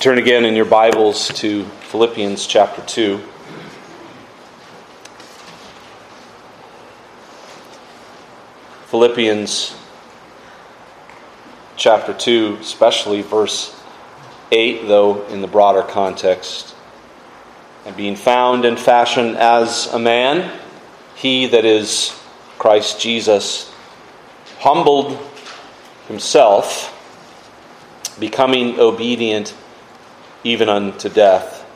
Turn again in your Bibles to Philippians chapter 2. Philippians chapter 2, especially verse 8, though in the broader context. And being found and fashioned as a man, he that is Christ Jesus humbled himself, becoming obedient even unto death,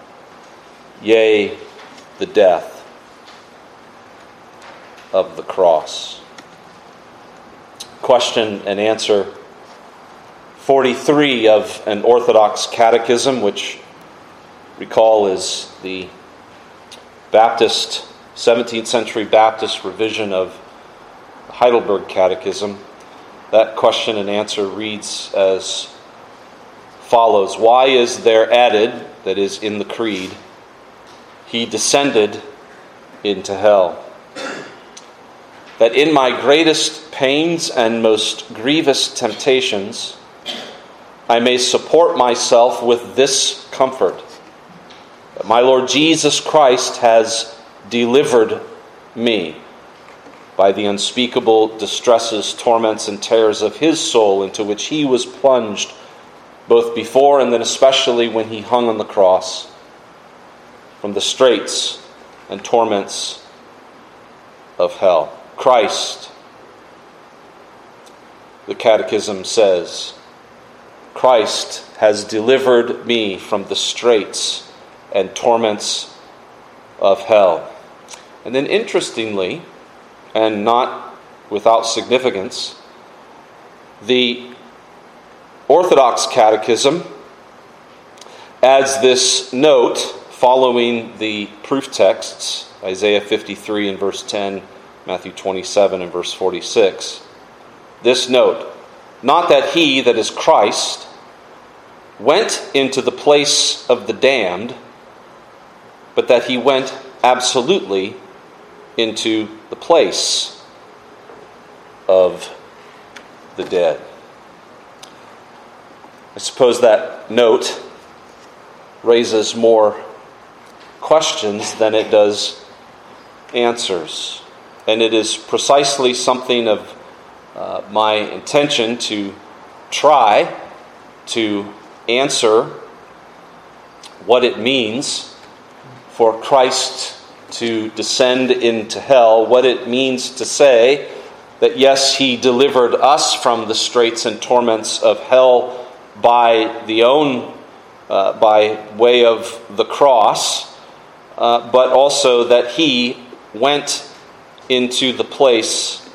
yea, the death of the cross. Question and answer 43 of an Orthodox catechism, which recall is the Baptist, 17th century Baptist revision of Heidelberg Catechism. That question and answer reads as follows Why is there added, that is, in the Creed, He descended into hell? That in my greatest pains and most grievous temptations, I may support myself with this comfort that my Lord Jesus Christ has delivered me by the unspeakable distresses, torments, and terrors of his soul into which he was plunged both before and then especially when he hung on the cross, from the straits and torments of hell. Christ, the Catechism says, Christ has delivered me from the straits and torments of hell. And then, interestingly, and not without significance, the Orthodox Catechism adds this note following the proof texts Isaiah 53 and verse 10, Matthew 27 and verse 46. This note not that he, that is Christ, went into the place of the damned, but that he went absolutely into the place of the dead. I suppose that note raises more questions than it does answers. And it is precisely something of uh, my intention to try to answer what it means for Christ to descend into hell, what it means to say that yes, he delivered us from the straits and torments of hell by the own, uh, by way of the cross, uh, but also that he went into the place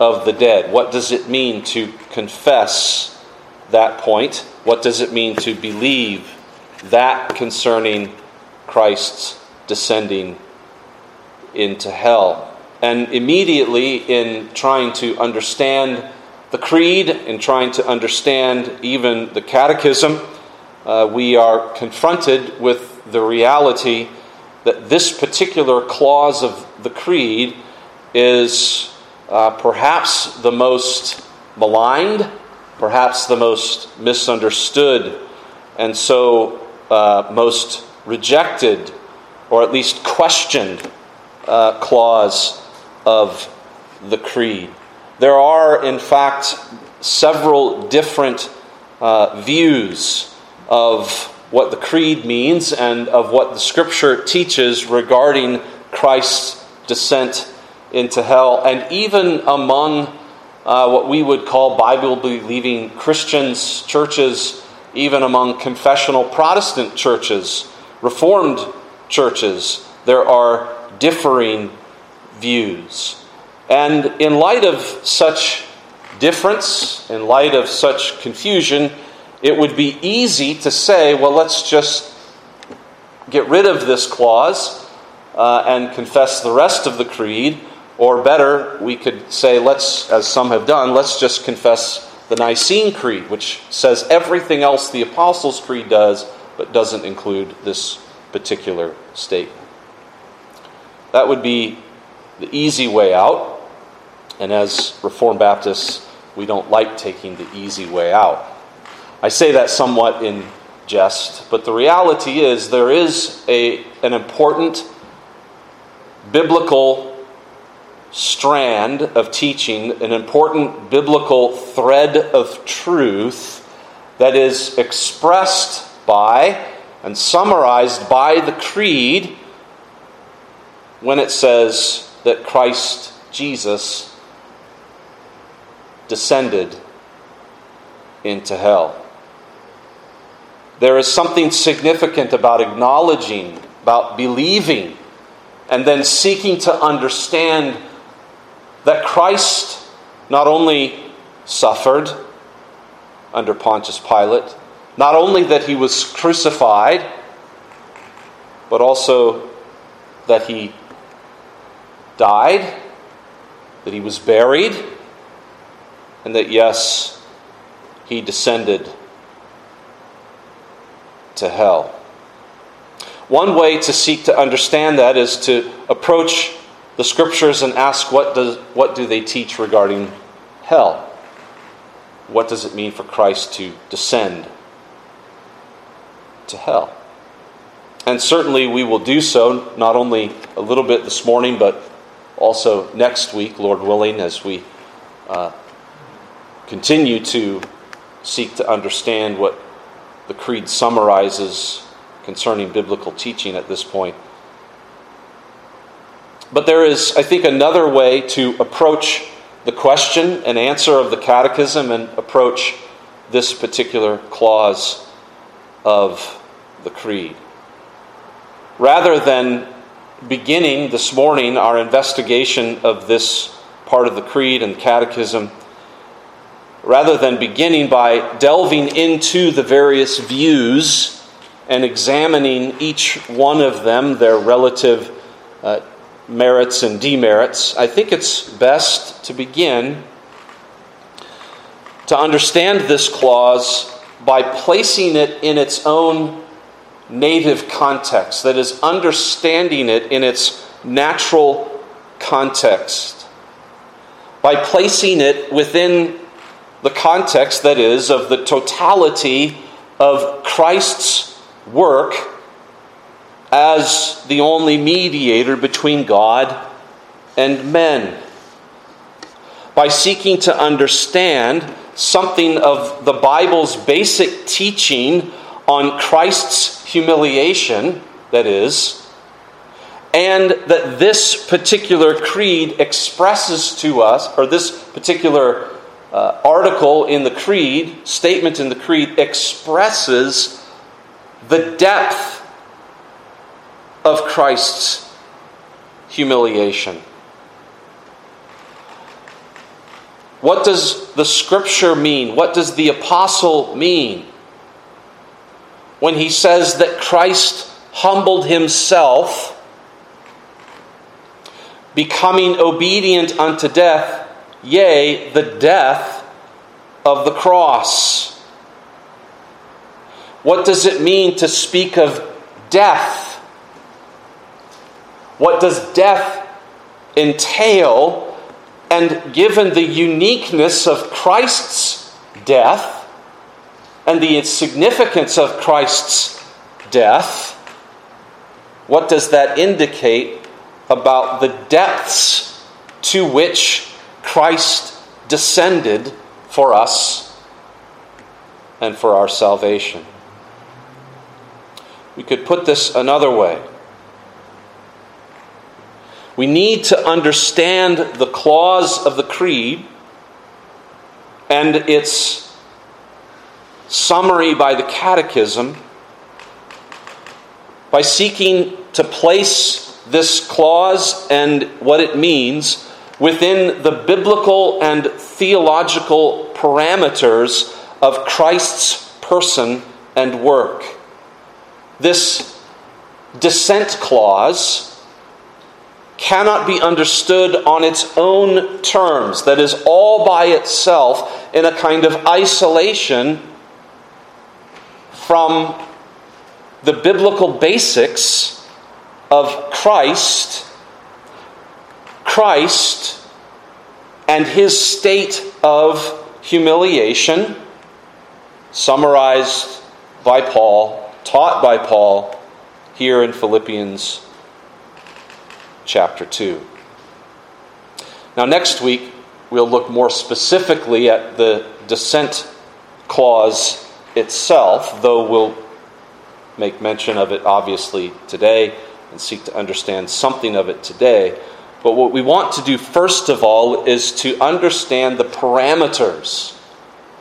of the dead. What does it mean to confess that point? What does it mean to believe that concerning Christ's descending into hell? And immediately, in trying to understand the Creed and trying to understand even the Catechism, uh, we are confronted with the reality that this particular clause of the Creed is uh, perhaps the most maligned, perhaps the most misunderstood, and so uh, most rejected or at least questioned uh, clause of the Creed. There are, in fact, several different uh, views of what the creed means and of what the scripture teaches regarding Christ's descent into hell, and even among uh, what we would call Bible believing Christians, churches, even among confessional Protestant churches, Reformed churches, there are differing views. And in light of such difference, in light of such confusion, it would be easy to say, well, let's just get rid of this clause uh, and confess the rest of the creed. Or better, we could say, let's, as some have done, let's just confess the Nicene Creed, which says everything else the Apostles' Creed does, but doesn't include this particular statement. That would be the easy way out. And as Reformed Baptists, we don't like taking the easy way out. I say that somewhat in jest, but the reality is there is a, an important biblical strand of teaching, an important biblical thread of truth that is expressed by and summarized by the Creed when it says that Christ Jesus descended into hell. There is something significant about acknowledging, about believing, and then seeking to understand that Christ not only suffered under Pontius Pilate, not only that he was crucified, but also that he died, that he was buried, and that, yes, he descended to hell. One way to seek to understand that is to approach the scriptures and ask what, does, what do they teach regarding hell? What does it mean for Christ to descend to hell? And certainly we will do so, not only a little bit this morning, but also next week, Lord willing, as we uh, continue to seek to understand what the Creed summarizes concerning biblical teaching at this point. But there is, I think, another way to approach the question and answer of the Catechism and approach this particular clause of the Creed. Rather than beginning this morning our investigation of this part of the Creed and Catechism, rather than beginning by delving into the various views and examining each one of them, their relative uh, merits and demerits, I think it's best to begin to understand this clause by placing it in its own native context, that is, understanding it in its natural context, by placing it within the context, that is, of the totality of Christ's work as the only mediator between God and men. By seeking to understand something of the Bible's basic teaching on Christ's humiliation, that is, and that this particular creed expresses to us, or this particular uh, article in the Creed, statement in the Creed, expresses the depth of Christ's humiliation. What does the scripture mean? What does the apostle mean when he says that Christ humbled himself, becoming obedient unto death? Yea, the death of the cross. What does it mean to speak of death? What does death entail? And given the uniqueness of Christ's death and the significance of Christ's death, what does that indicate about the depths to which Christ descended for us and for our salvation. We could put this another way. We need to understand the clause of the Creed and its summary by the Catechism by seeking to place this clause and what it means within the biblical and theological parameters of Christ's person and work. This descent clause cannot be understood on its own terms, that is, all by itself in a kind of isolation from the biblical basics of Christ Christ and his state of humiliation, summarized by Paul, taught by Paul here in Philippians chapter 2. Now, next week, we'll look more specifically at the descent clause itself, though we'll make mention of it obviously today and seek to understand something of it today. But what we want to do first of all is to understand the parameters,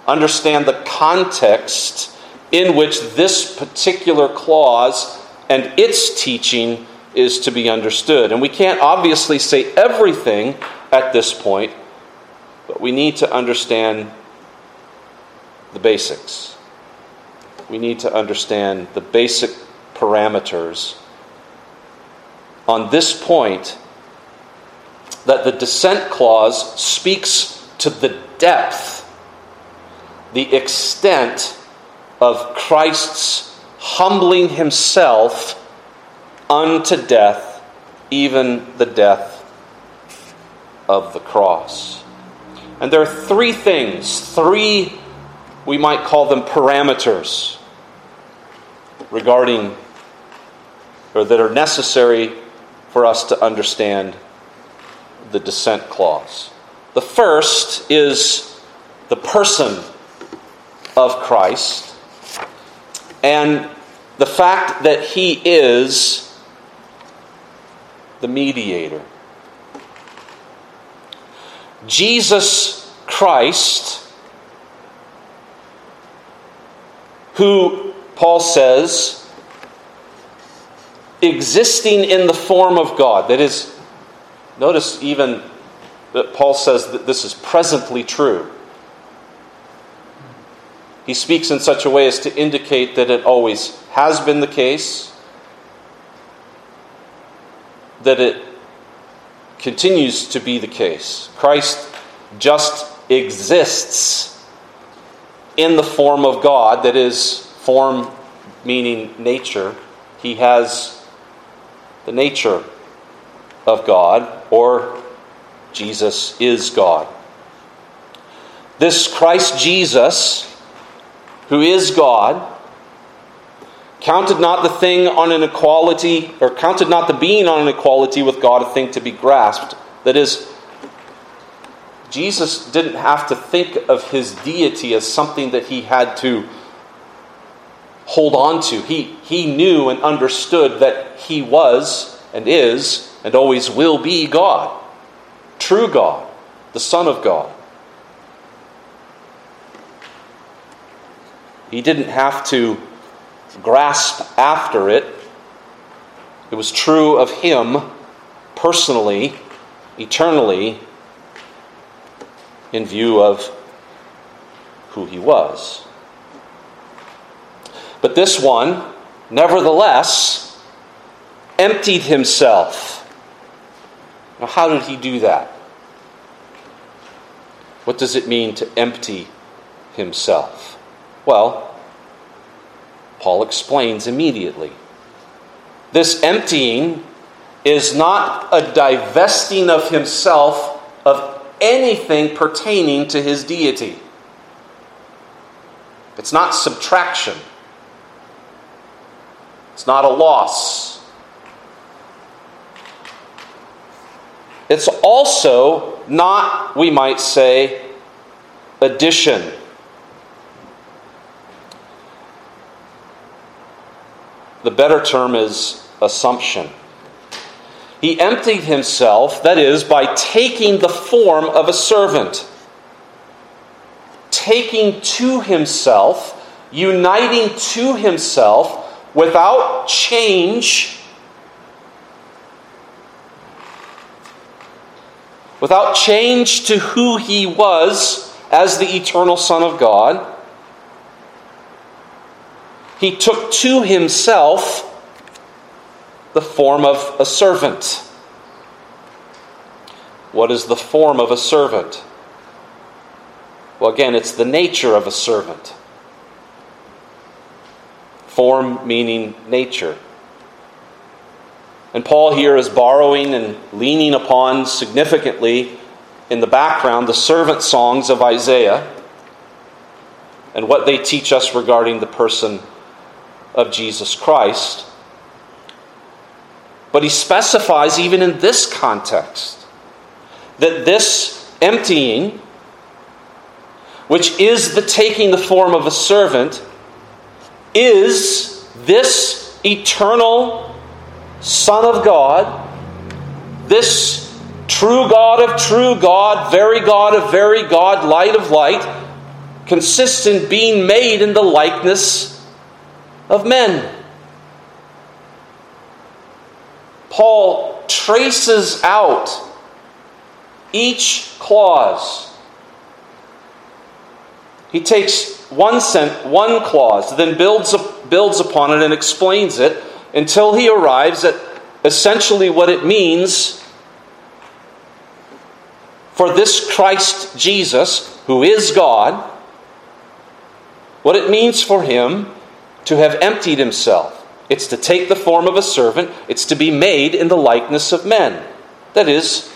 understand the context in which this particular clause and its teaching is to be understood. And we can't obviously say everything at this point, but we need to understand the basics. We need to understand the basic parameters. On this point, that the descent clause speaks to the depth, the extent of Christ's humbling himself unto death, even the death of the cross. And there are three things, three, we might call them parameters regarding, or that are necessary for us to understand the descent clause. The first is the person of Christ and the fact that he is the mediator. Jesus Christ, who Paul says, existing in the form of God, that is, notice even that Paul says that this is presently true. He speaks in such a way as to indicate that it always has been the case, that it continues to be the case. Christ just exists in the form of God, that is, form meaning nature. He has the nature of God, or Jesus is God. This Christ Jesus, who is God, counted not the thing on an equality, or counted not the being on an equality with God a thing to be grasped. That is, Jesus didn't have to think of his deity as something that he had to hold on to. He, he knew and understood that he was and is and always will be God, true God, the Son of God. He didn't have to grasp after it. It was true of him personally, eternally, in view of who he was. But this one, nevertheless, emptied himself. Now, how did he do that? What does it mean to empty himself? Well, Paul explains immediately. This emptying is not a divesting of himself of anything pertaining to his deity. It's not subtraction. It's not a loss. It's also not, we might say, addition. The better term is assumption. He emptied himself, that is, by taking the form of a servant, taking to himself, uniting to himself without change, without change to who he was as the eternal Son of God he took to himself the form of a servant. What is the form of a servant? Well, again, it's the nature of a servant. Form meaning nature. And Paul here is borrowing and leaning upon significantly in the background the servant songs of Isaiah and what they teach us regarding the person of Jesus Christ. But he specifies, even in this context, that this emptying, which is the taking the form of a servant, is this eternal Son of God, this true God of true God, very God of very God, light of light, consists in being made in the likeness of men. Paul traces out each clause. He takes one, sent, one clause, then builds, builds upon it and explains it until he arrives at essentially what it means for this Christ Jesus, who is God, what it means for him to have emptied himself. It's to take the form of a servant, it's to be made in the likeness of men. That is,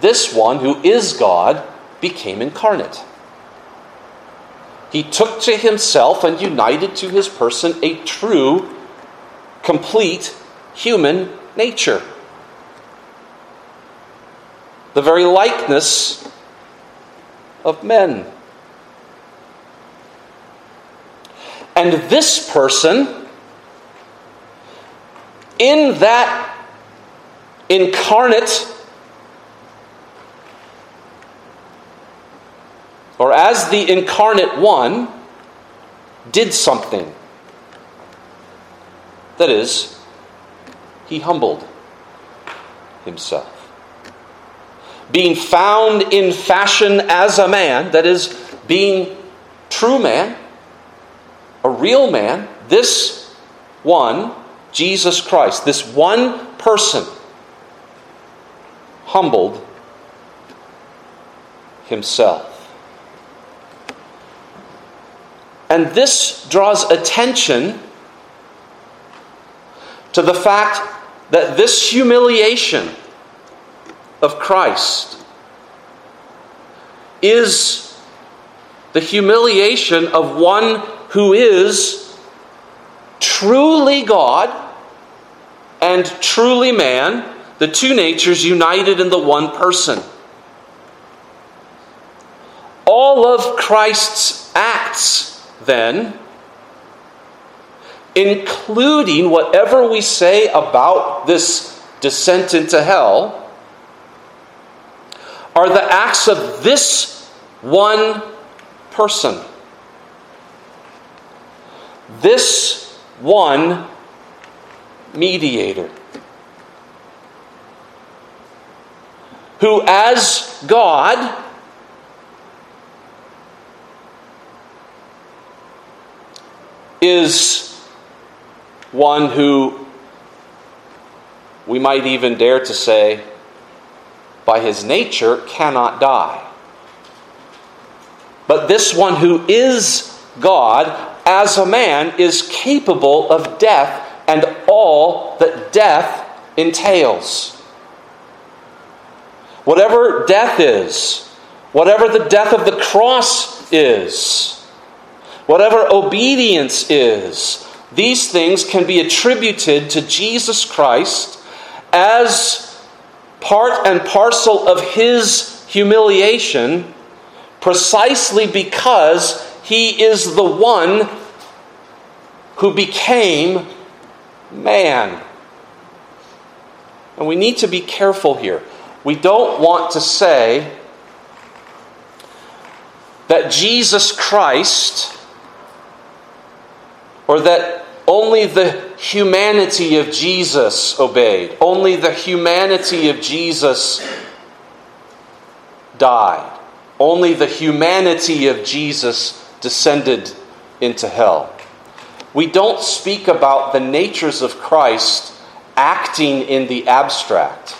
this one who is God became incarnate. He took to himself and united to his person a true, complete human nature the very likeness of men. And this person, in that incarnate, or as the incarnate one, did something. That is, he humbled himself being found in fashion as a man, that is, being true man, a real man, this one, Jesus Christ, this one person, humbled himself. And this draws attention to the fact that this humiliation of Christ is the humiliation of one who is truly God and truly man, the two natures united in the one person. All of Christ's acts, then, including whatever we say about this descent into hell, are the acts of this one person. This one mediator. Who, as God, is one who we might even dare to say by his nature, cannot die. But this one who is God, as a man, is capable of death and all that death entails. Whatever death is, whatever the death of the cross is, whatever obedience is, these things can be attributed to Jesus Christ as part and parcel of his humiliation precisely because he is the one who became man. And we need to be careful here. We don't want to say that Jesus Christ or that only the humanity of Jesus obeyed. Only the humanity of Jesus died. Only the humanity of Jesus descended into hell. We don't speak about the natures of Christ acting in the abstract.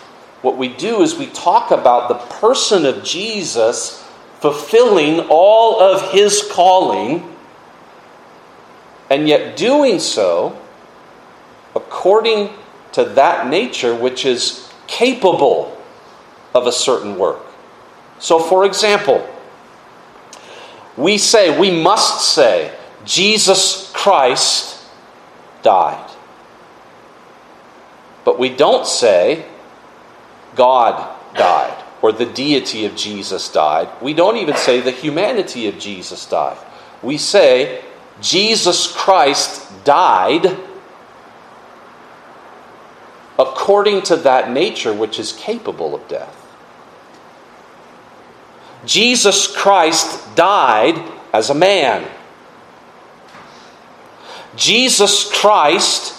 What we do is we talk about the person of Jesus fulfilling all of his calling and yet doing so according to that nature which is capable of a certain work. So, for example, we say, we must say, Jesus Christ died. But we don't say God died or the deity of Jesus died. We don't even say the humanity of Jesus died. We say Jesus Christ died according to that nature which is capable of death. Jesus Christ died as a man. Jesus Christ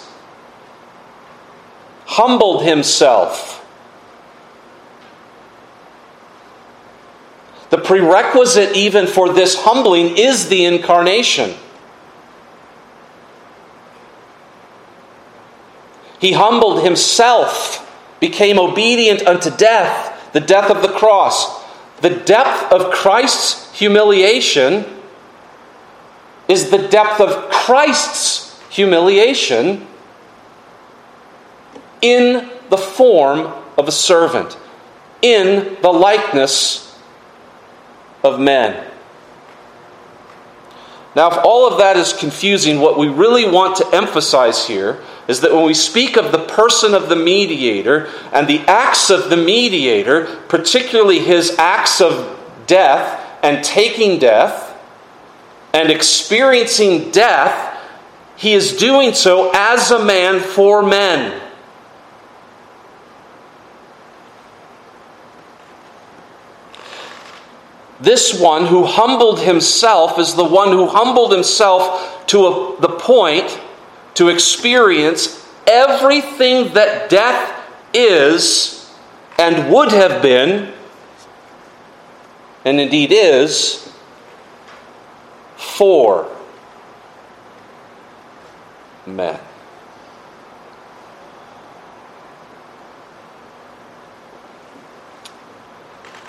humbled himself. The prerequisite, even for this humbling, is the incarnation. He humbled himself, became obedient unto death, the death of the cross. The depth of Christ's humiliation is the depth of Christ's humiliation in the form of a servant, in the likeness of men. Now, if all of that is confusing, what we really want to emphasize here is that when we speak of the person of the mediator and the acts of the mediator, particularly his acts of death and taking death and experiencing death, he is doing so as a man for men. This one who humbled himself is the one who humbled himself to a, the point to experience everything that death is and would have been, and indeed is, for men.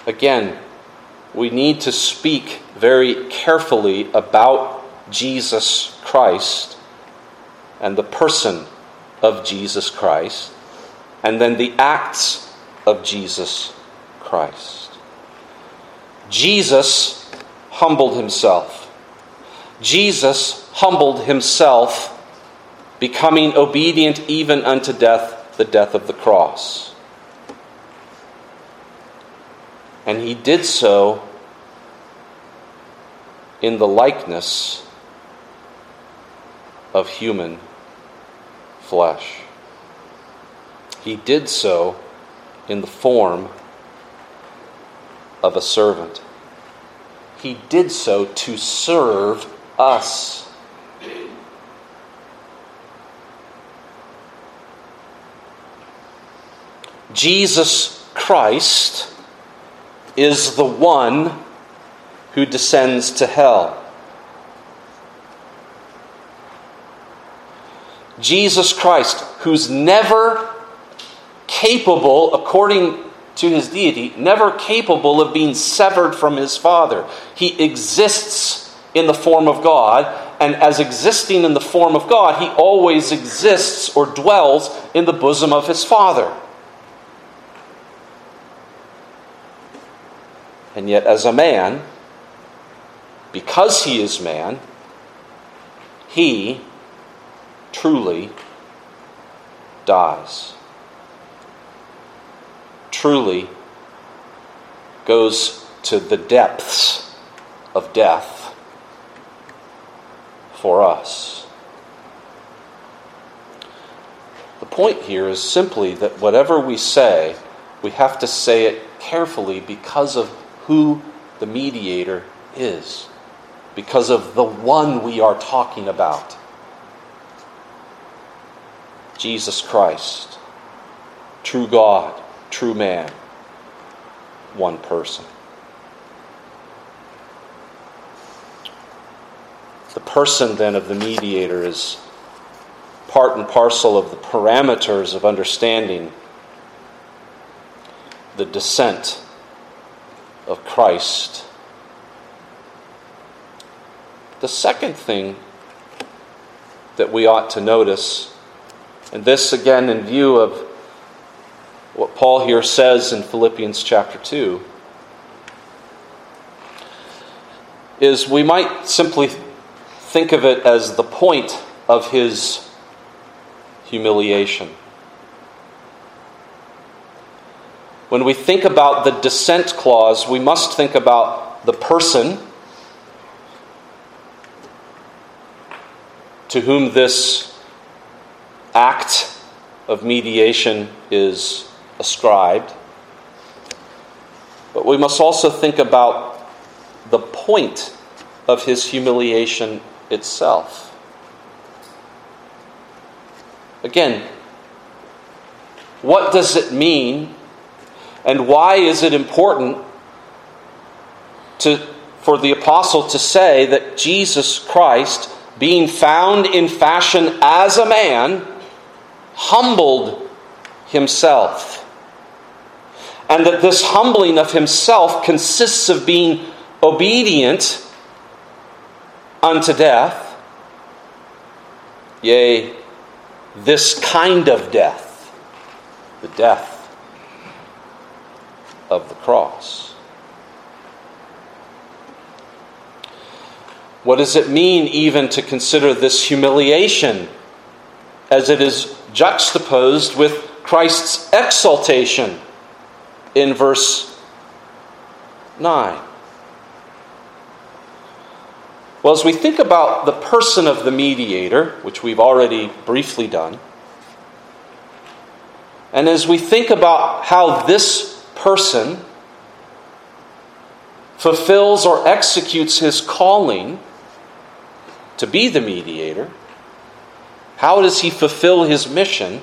Again, we need to speak very carefully about Jesus Christ and the person of Jesus Christ, and then the acts of Jesus Christ. Jesus humbled himself. Jesus humbled himself, becoming obedient even unto death, the death of the cross. And he did so in the likeness of human flesh. He did so in the form of a servant. He did so to serve us. Jesus Christ is the one who descends to hell. Jesus Christ, who's never capable, according to his deity, never capable of being severed from his Father. He exists in the form of God, and as existing in the form of God, he always exists or dwells in the bosom of his Father. And yet, as a man, because he is man, he truly dies. Truly goes to the depths of death for us. The point here is simply that whatever we say, we have to say it carefully because of who the mediator is, because of the one we are talking about. Jesus Christ, true God, true man, one person. The person then of the mediator is part and parcel of the parameters of understanding the descent of Christ. The second thing that we ought to notice and this, again, in view of what Paul here says in Philippians chapter 2, is we might simply think of it as the point of his humiliation. When we think about the descent clause, we must think about the person to whom this act of mediation is ascribed. But we must also think about the point of his humiliation itself. Again, what does it mean and why is it important to, for the apostle to say that Jesus Christ, being found in fashion as a man, humbled himself? And that this humbling of himself consists of being obedient unto death, yea, this kind of death, the death of the cross. What does it mean even to consider this humiliation as it is juxtaposed with Christ's exaltation in verse 9? Well, as we think about the person of the mediator, which we've already briefly done, and as we think about how this person fulfills or executes his calling to be the mediator, how does he fulfill his mission?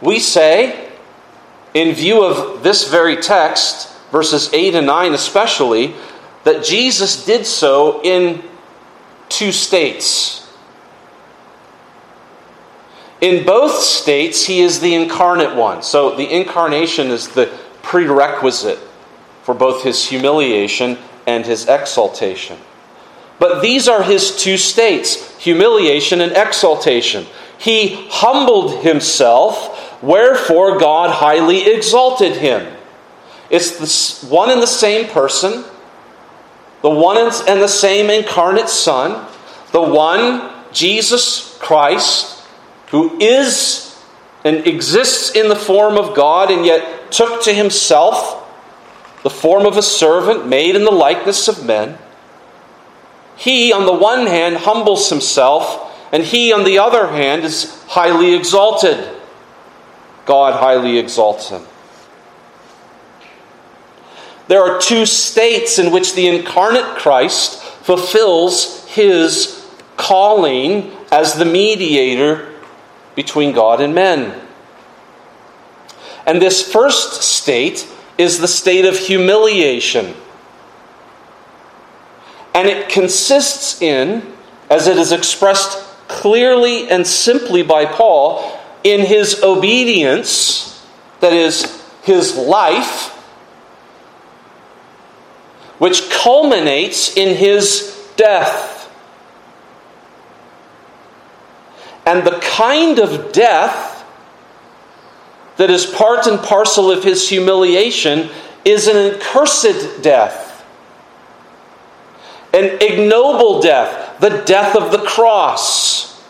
We say, in view of this very text, verses 8 and 9 especially, that Jesus did so in two states. In both states, he is the incarnate one. So the incarnation is the prerequisite for both his humiliation and his exaltation. But these are his two states humiliation and exaltation. He humbled himself, wherefore God highly exalted him. It's the one and the same person, the one and the same incarnate Son, the one, Jesus Christ, who is and exists in the form of God and yet took to himself the form of a servant made in the likeness of men. He, on the one hand, humbles himself, and he, on the other hand, is highly exalted. God highly exalts him. There are two states in which the incarnate Christ fulfills his calling as the mediator between God and men. And this first state is the state of humiliation. And it consists in, as it is expressed clearly and simply by Paul, in his obedience, that is, his life, which culminates in his death. And the kind of death that is part and parcel of his humiliation is an accursed death, an ignoble death, the death of the cross.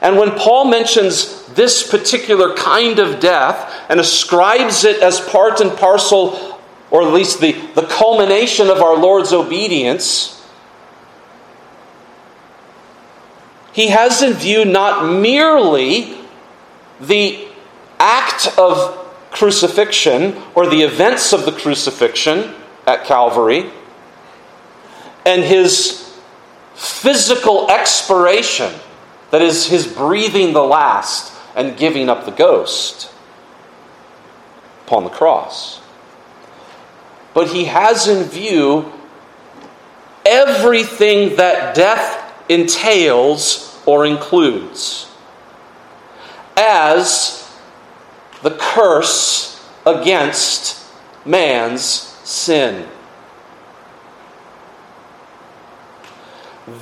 And when Paul mentions this particular kind of death and ascribes it as part and parcel, or at least the, the culmination of our Lord's obedience, he has in view not merely the act of crucifixion or the events of the crucifixion at Calvary and his physical expiration, that is, his breathing the last and giving up the ghost upon the cross. But he has in view everything that death entails or includes as the curse against man's sin.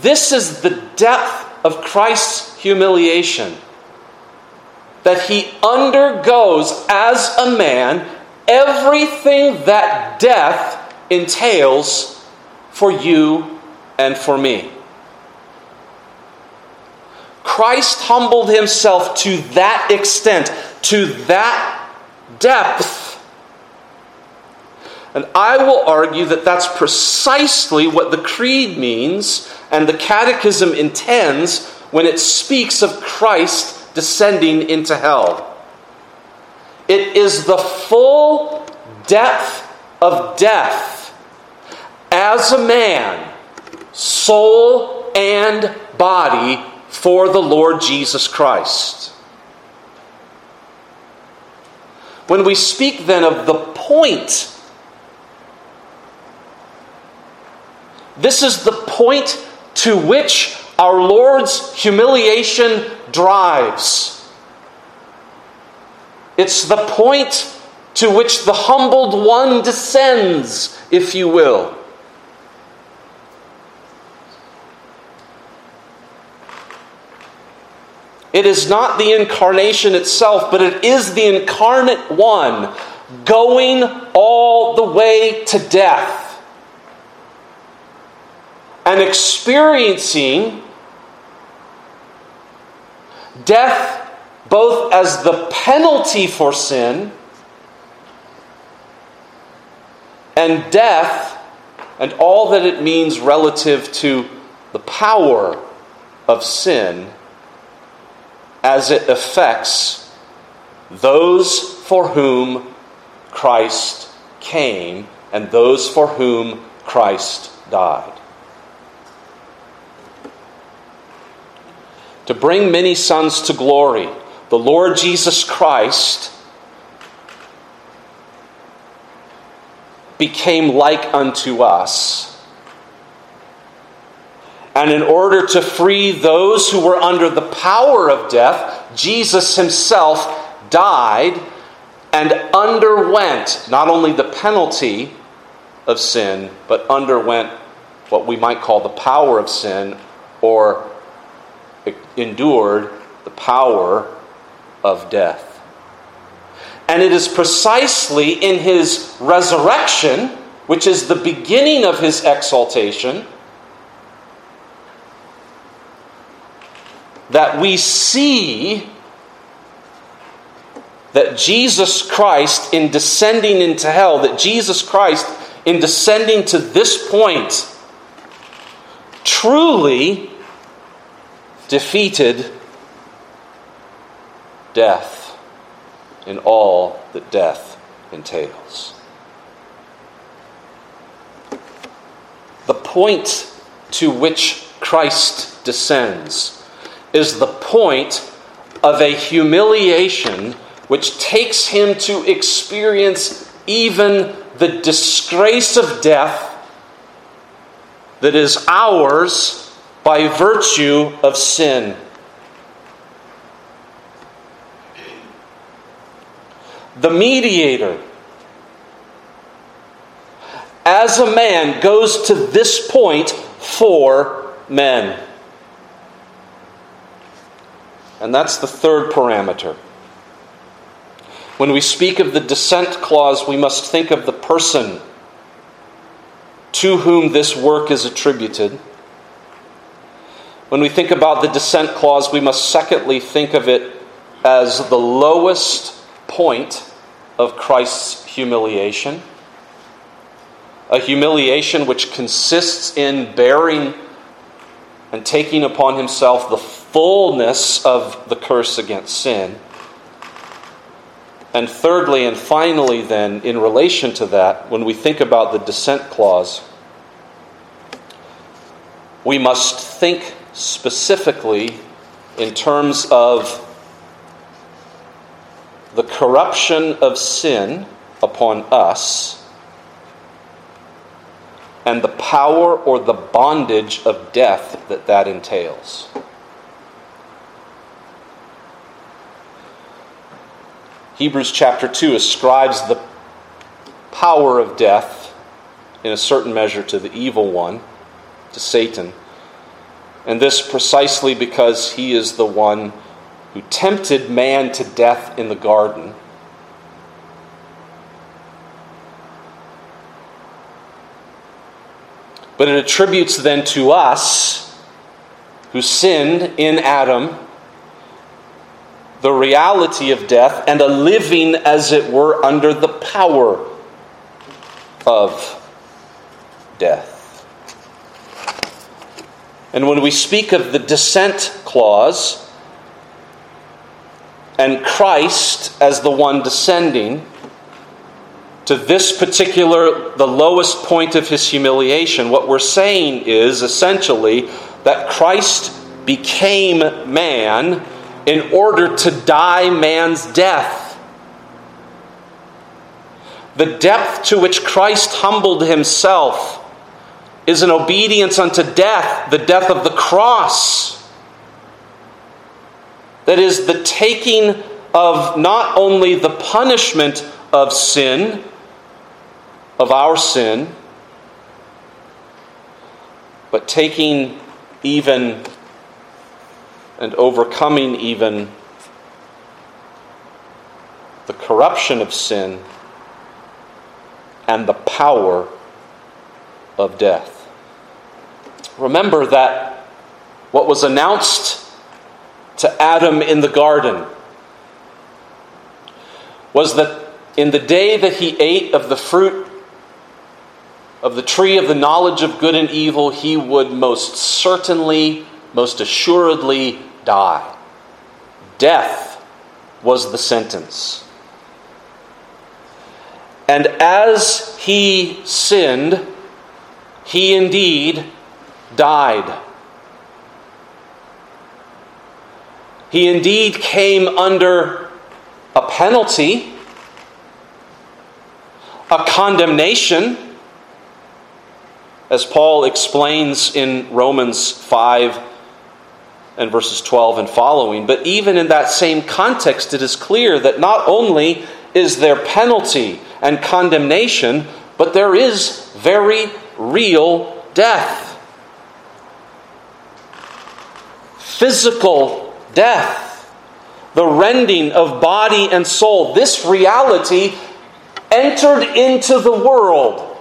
This is the depth of Christ's humiliation that he undergoes as a man everything that death entails for you and for me. Christ humbled himself to that extent, to that depth. And I will argue that that's precisely what the Creed means and the Catechism intends when it speaks of Christ descending into hell. It is the full depth of death as a man, soul and body, for the Lord Jesus Christ. When we speak then of the point, this is the point to which our Lord's humiliation drives. It's the point to which the humbled one descends, if you will. It is not the incarnation itself, but it is the incarnate one going all the way to death and experiencing death both as the penalty for sin and death and all that it means relative to the power of sin as it affects those for whom Christ came and those for whom Christ died. To bring many sons to glory, the Lord Jesus Christ became like unto us. And in order to free those who were under the power of death, Jesus himself died and underwent not only the penalty of sin, but underwent what we might call the power of sin or endured the power of death. And it is precisely in his resurrection, which is the beginning of his exaltation, that we see that Jesus Christ, in descending into hell, that Jesus Christ, in descending to this point, truly defeated death in all that death entails. The point to which Christ descends is the point of a humiliation which takes him to experience even the disgrace of death that is ours by virtue of sin. The mediator, as a man, goes to this point for men. And that's the third parameter. When we speak of the descent clause, we must think of the person to whom this work is attributed. When we think about the descent clause, we must secondly think of it as the lowest point of Christ's humiliation. A humiliation which consists in bearing and taking upon himself the fullness of the curse against sin. And thirdly and finally, then, in relation to that, when we think about the descent clause, we must think specifically in terms of the corruption of sin upon us and the power or the bondage of death that that entails. Hebrews chapter 2 ascribes the power of death in a certain measure to the evil one, to Satan. And this precisely because he is the one who tempted man to death in the garden But it attributes then to us, who sinned in Adam the reality of death and a living, as it were, under the power of death. And when we speak of the descent clause and Christ as the one descending to this particular, the lowest point of his humiliation, what we're saying is essentially that Christ became man in order to die man's death. The depth to which Christ humbled himself is an obedience unto death, the death of the cross. That is the taking of not only the punishment of sin, of our sin, but taking even and overcoming even the corruption of sin and the power of death. Remember that what was announced to Adam in the garden was that in the day that he ate of the fruit of the tree of the knowledge of good and evil, he would most certainly, most assuredly die. Death was the sentence. And as he sinned, he indeed died. He indeed came under a penalty, a condemnation, as Paul explains in Romans 5 and verses 12 and following. But even in that same context, it is clear that not only is there penalty and condemnation, but there is very real death. Physical death, the rending of body and soul. This reality entered into the world,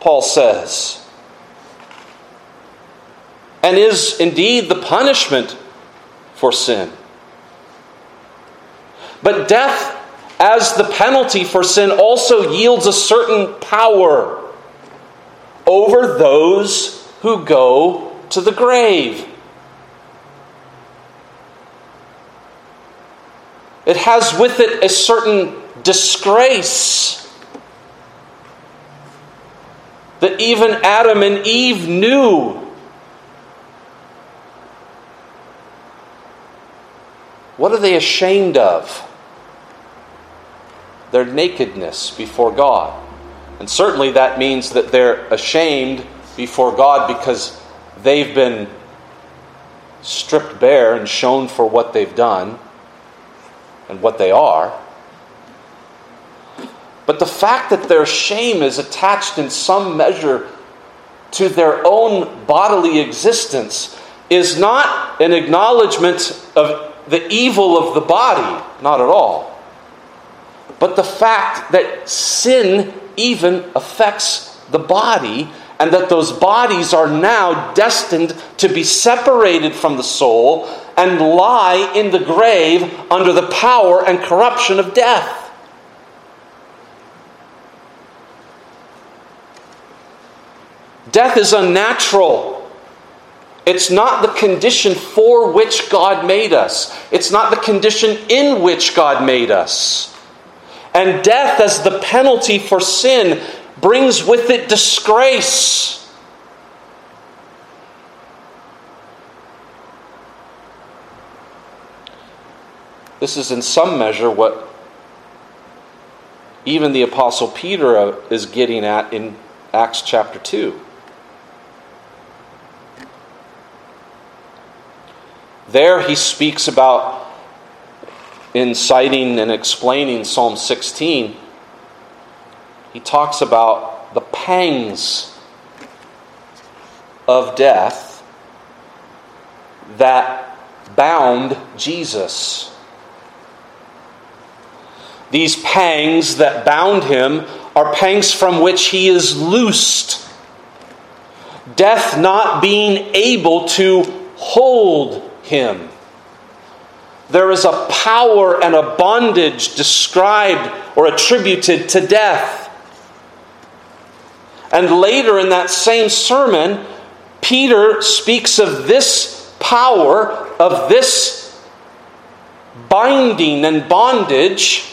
Paul says and is indeed the punishment for sin. But death, as the penalty for sin, also yields a certain power over those who go to the grave. It has with it a certain disgrace that even Adam and Eve knew What are they ashamed of? Their nakedness before God. And certainly that means that they're ashamed before God because they've been stripped bare and shown for what they've done and what they are. But the fact that their shame is attached in some measure to their own bodily existence is not an acknowledgement of the evil of the body, not at all. But the fact that sin even affects the body and that those bodies are now destined to be separated from the soul and lie in the grave under the power and corruption of death. Death is unnatural. It's not the condition for which God made us. It's not the condition in which God made us. And death, as the penalty for sin, brings with it disgrace. This is, in some measure, what even the Apostle Peter uh, is getting at in Acts chapter 2. There he speaks about, in citing and explaining Psalm 16, he talks about the pangs of death that bound Jesus. These pangs that bound him are pangs from which he is loosed. Death not being able to hold him. there is a power and a bondage described or attributed to death. And later in that same sermon, Peter speaks of this power, of this binding and bondage,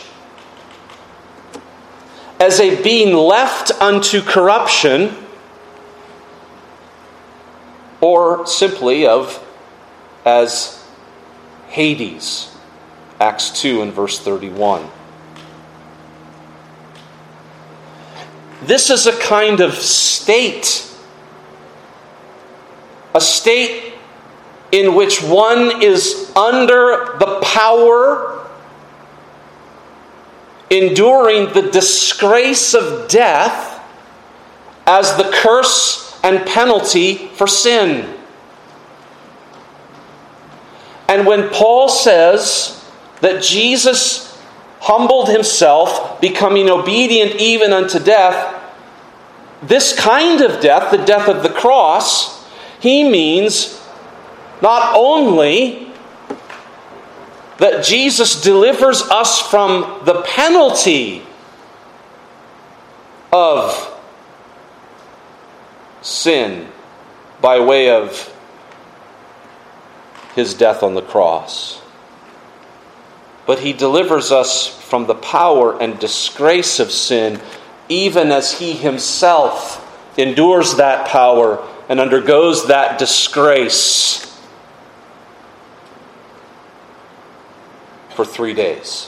as a being left unto corruption, or simply of as Hades. Acts 2 and verse 31. This is a kind of state, a state in which one is under the power, enduring the disgrace of death as the curse and penalty for sin. And when Paul says that Jesus humbled himself, becoming obedient even unto death, this kind of death, the death of the cross, he means not only that Jesus delivers us from the penalty of sin by way of his death on the cross. But he delivers us from the power and disgrace of sin, even as he himself endures that power and undergoes that disgrace for three days.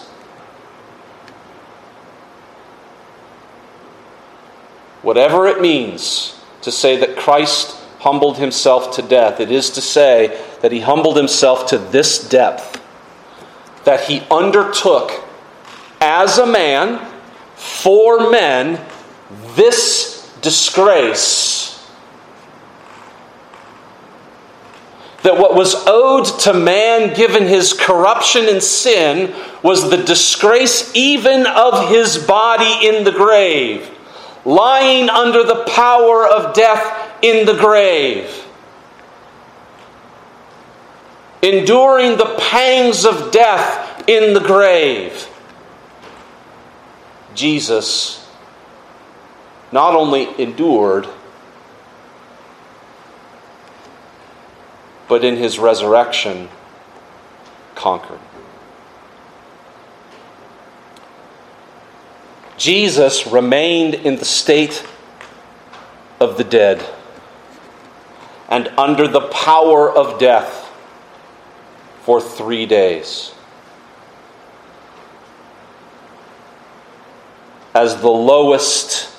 Whatever it means to say that Christ humbled himself to death, it is to say that he humbled himself to this depth that he undertook as a man for men this disgrace. That what was owed to man, given his corruption and sin, was the disgrace even of his body in the grave, lying under the power of death in the grave enduring the pangs of death in the grave. Jesus not only endured, but in his resurrection conquered. Jesus remained in the state of the dead and under the power of death for three days. As the lowest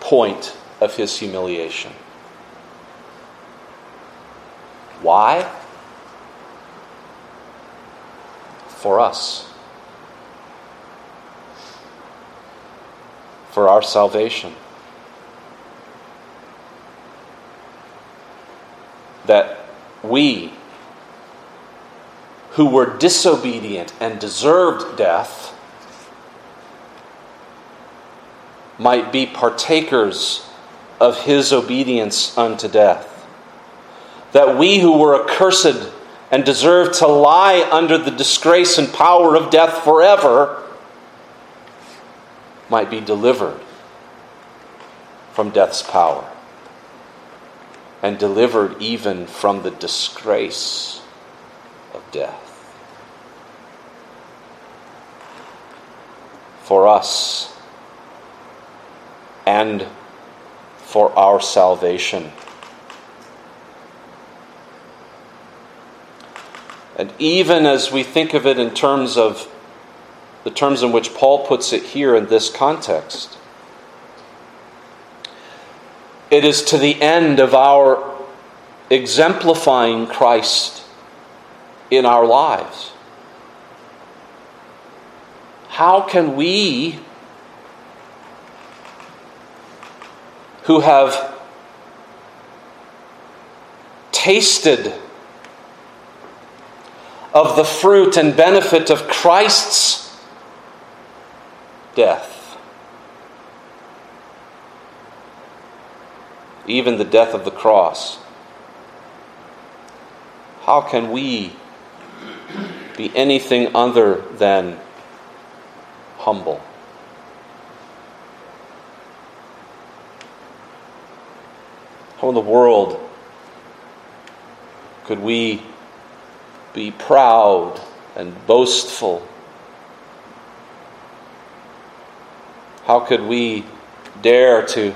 point of his humiliation. Why? For us. For our salvation. that we, who were disobedient and deserved death, might be partakers of his obedience unto death. That we who were accursed and deserved to lie under the disgrace and power of death forever might be delivered from death's power and delivered even from the disgrace of death. For us and for our salvation. And even as we think of it in terms of the terms in which Paul puts it here in this context, it is to the end of our exemplifying Christ in our lives. How can we, who have tasted of the fruit and benefit of Christ's death, even the death of the cross. how can we be anything other than humble? How in the world could we be proud and boastful? How could we dare to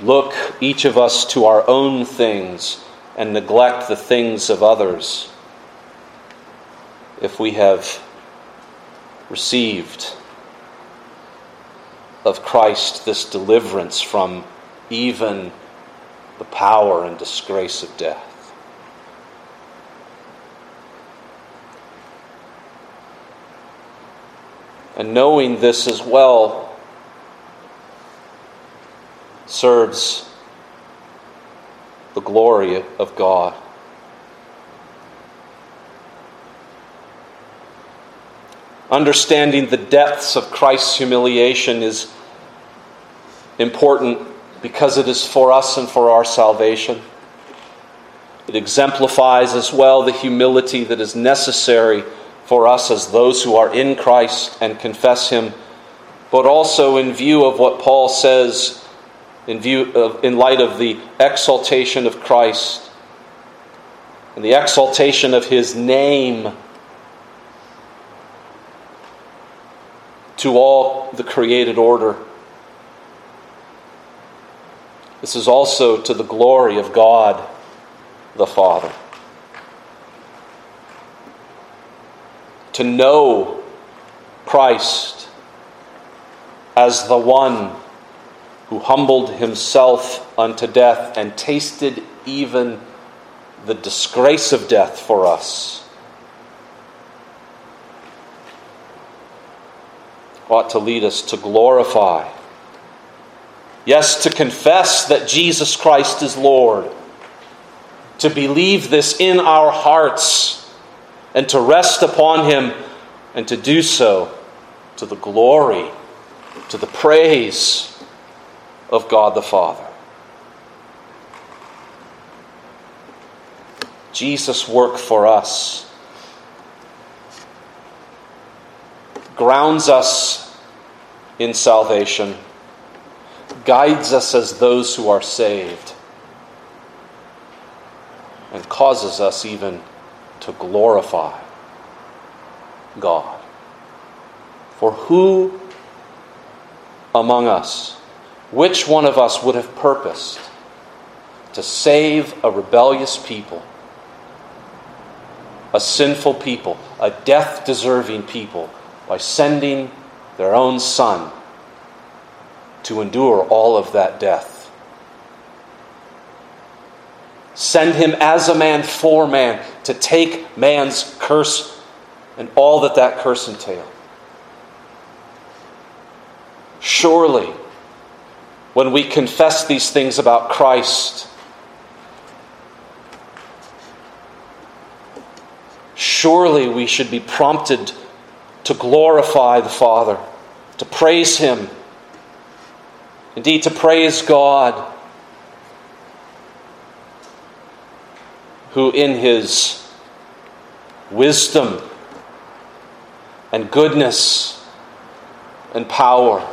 look, each of us, to our own things and neglect the things of others if we have received of Christ this deliverance from even the power and disgrace of death? And knowing this as well serves the glory of God. Understanding the depths of Christ's humiliation is important because it is for us and for our salvation. It exemplifies as well the humility that is necessary for us as those who are in Christ and confess Him, but also in view of what Paul says in, view of, in light of the exaltation of Christ and the exaltation of His name to all the created order. This is also to the glory of God the Father. To know Christ as the one who humbled himself unto death and tasted even the disgrace of death for us. Ought to lead us to glorify. Yes, to confess that Jesus Christ is Lord. To believe this in our hearts and to rest upon Him and to do so to the glory, to the praise of God the Father. Jesus' work for us grounds us in salvation, guides us as those who are saved, and causes us even to glorify God. For who among us, which one of us would have purposed to save a rebellious people, a sinful people, a death deserving people, by sending their own son to endure all of that death? Send him as a man for man to take man's curse and all that that curse entailed. Surely, when we confess these things about Christ, surely we should be prompted to glorify the Father, to praise Him, indeed, to praise God who in his wisdom and goodness and power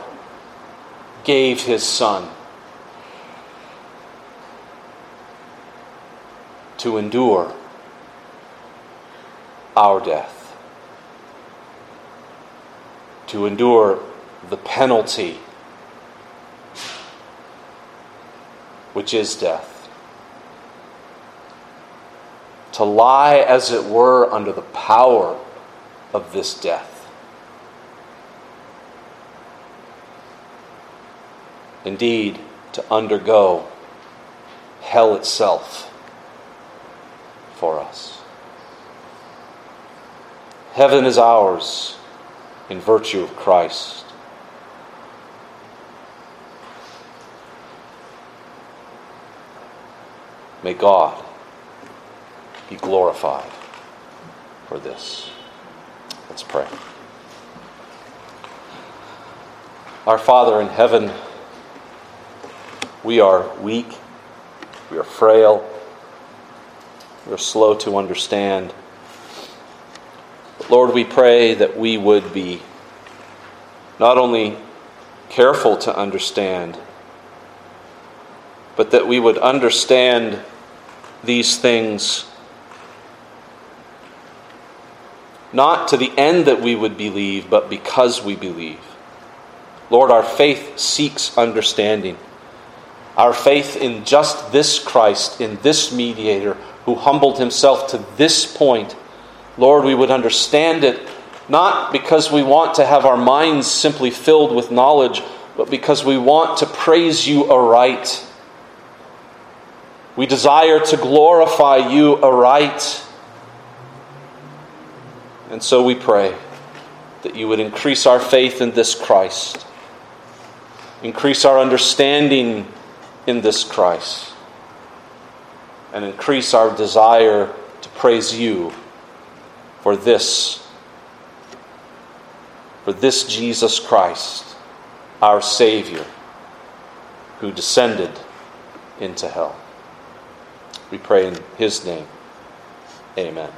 gave his son to endure our death, to endure the penalty, which is death to lie, as it were, under the power of this death. Indeed, to undergo hell itself for us. Heaven is ours in virtue of Christ. May God be glorified for this. Let's pray. Our Father in heaven, we are weak, we are frail, we're slow to understand. But Lord, we pray that we would be not only careful to understand, but that we would understand these things not to the end that we would believe, but because we believe. Lord, our faith seeks understanding. Our faith in just this Christ, in this mediator who humbled himself to this point, Lord, we would understand it not because we want to have our minds simply filled with knowledge, but because we want to praise you aright. We desire to glorify you aright. And so we pray that you would increase our faith in this Christ, increase our understanding in this Christ, and increase our desire to praise you for this, for this Jesus Christ, our Savior, who descended into hell. We pray in His name. Amen.